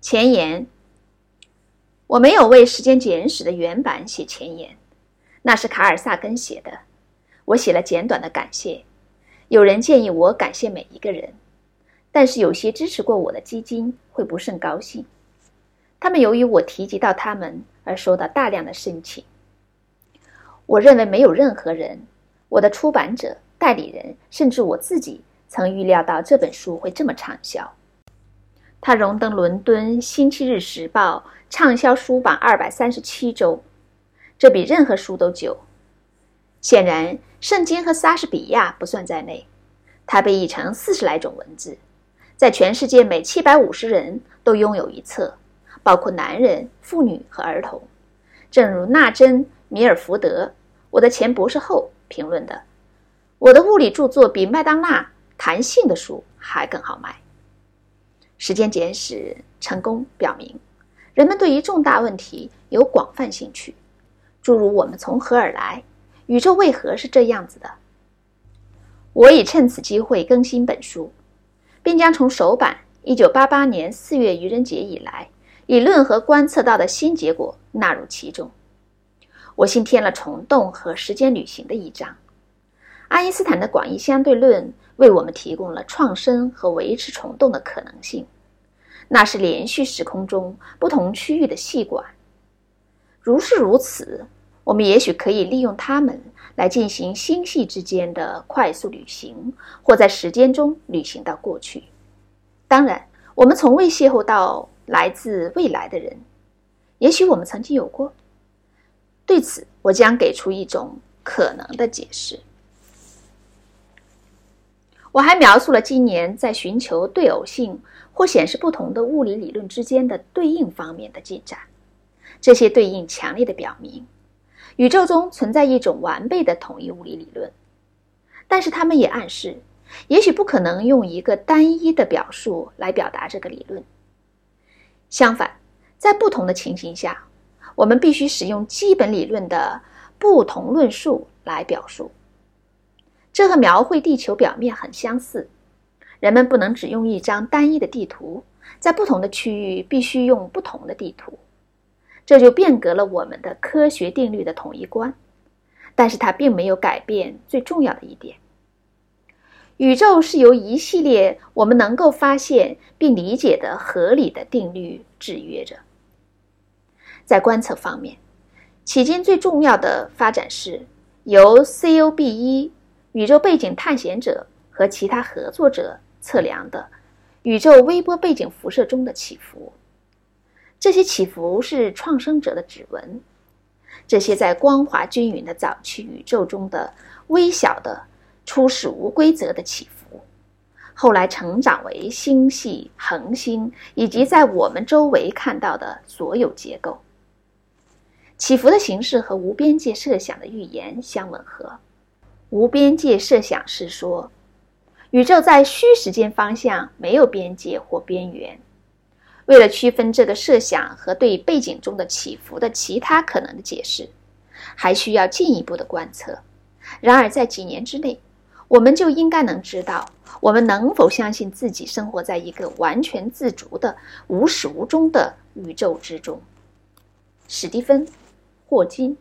前言：我没有为《时间简史》的原版写前言，那是卡尔萨根写的。我写了简短的感谢。有人建议我感谢每一个人，但是有些支持过我的基金会不甚高兴。他们由于我提及到他们而收到大量的申请。我认为没有任何人，我的出版者、代理人，甚至我自己，曾预料到这本书会这么畅销。它荣登伦敦《星期日时报》畅销书榜二百三十七周，这比任何书都久。显然，圣经和莎士比亚不算在内。它被译成四十来种文字，在全世界每七百五十人都拥有一册，包括男人、妇女和儿童。正如纳珍·米尔福德。我的前博士后评论的，我的物理著作比麦当娜弹性的书还更好卖。时间简史成功表明，人们对于重大问题有广泛兴趣，诸如我们从何而来，宇宙为何是这样子的。我已趁此机会更新本书，并将从首版1988年4月愚人节以来理论和观测到的新结果纳入其中。我新添了虫洞和时间旅行的一章。爱因斯坦的广义相对论为我们提供了创生和维持虫洞的可能性，那是连续时空中不同区域的细管。如是如此，我们也许可以利用它们来进行星系之间的快速旅行，或在时间中旅行到过去。当然，我们从未邂逅到来自未来的人，也许我们曾经有过。对此，我将给出一种可能的解释。我还描述了今年在寻求对偶性或显示不同的物理理论之间的对应方面的进展。这些对应强烈的表明，宇宙中存在一种完备的统一物理理论，但是它们也暗示，也许不可能用一个单一的表述来表达这个理论。相反，在不同的情形下。我们必须使用基本理论的不同论述来表述，这和描绘地球表面很相似。人们不能只用一张单一的地图，在不同的区域必须用不同的地图，这就变革了我们的科学定律的统一观。但是它并没有改变最重要的一点：宇宙是由一系列我们能够发现并理解的合理的定律制约着。在观测方面，迄今最重要的发展是由 COB-1 宇宙背景探险者和其他合作者测量的宇宙微波背景辐射中的起伏。这些起伏是创生者的指纹，这些在光滑均匀的早期宇宙中的微小的、初始无规则的起伏，后来成长为星系、恒星以及在我们周围看到的所有结构。起伏的形式和无边界设想的预言相吻合。无边界设想是说，宇宙在虚时间方向没有边界或边缘。为了区分这个设想和对背景中的起伏的其他可能的解释，还需要进一步的观测。然而，在几年之内，我们就应该能知道，我们能否相信自己生活在一个完全自主的、无始无终的宇宙之中。史蒂芬。霍金。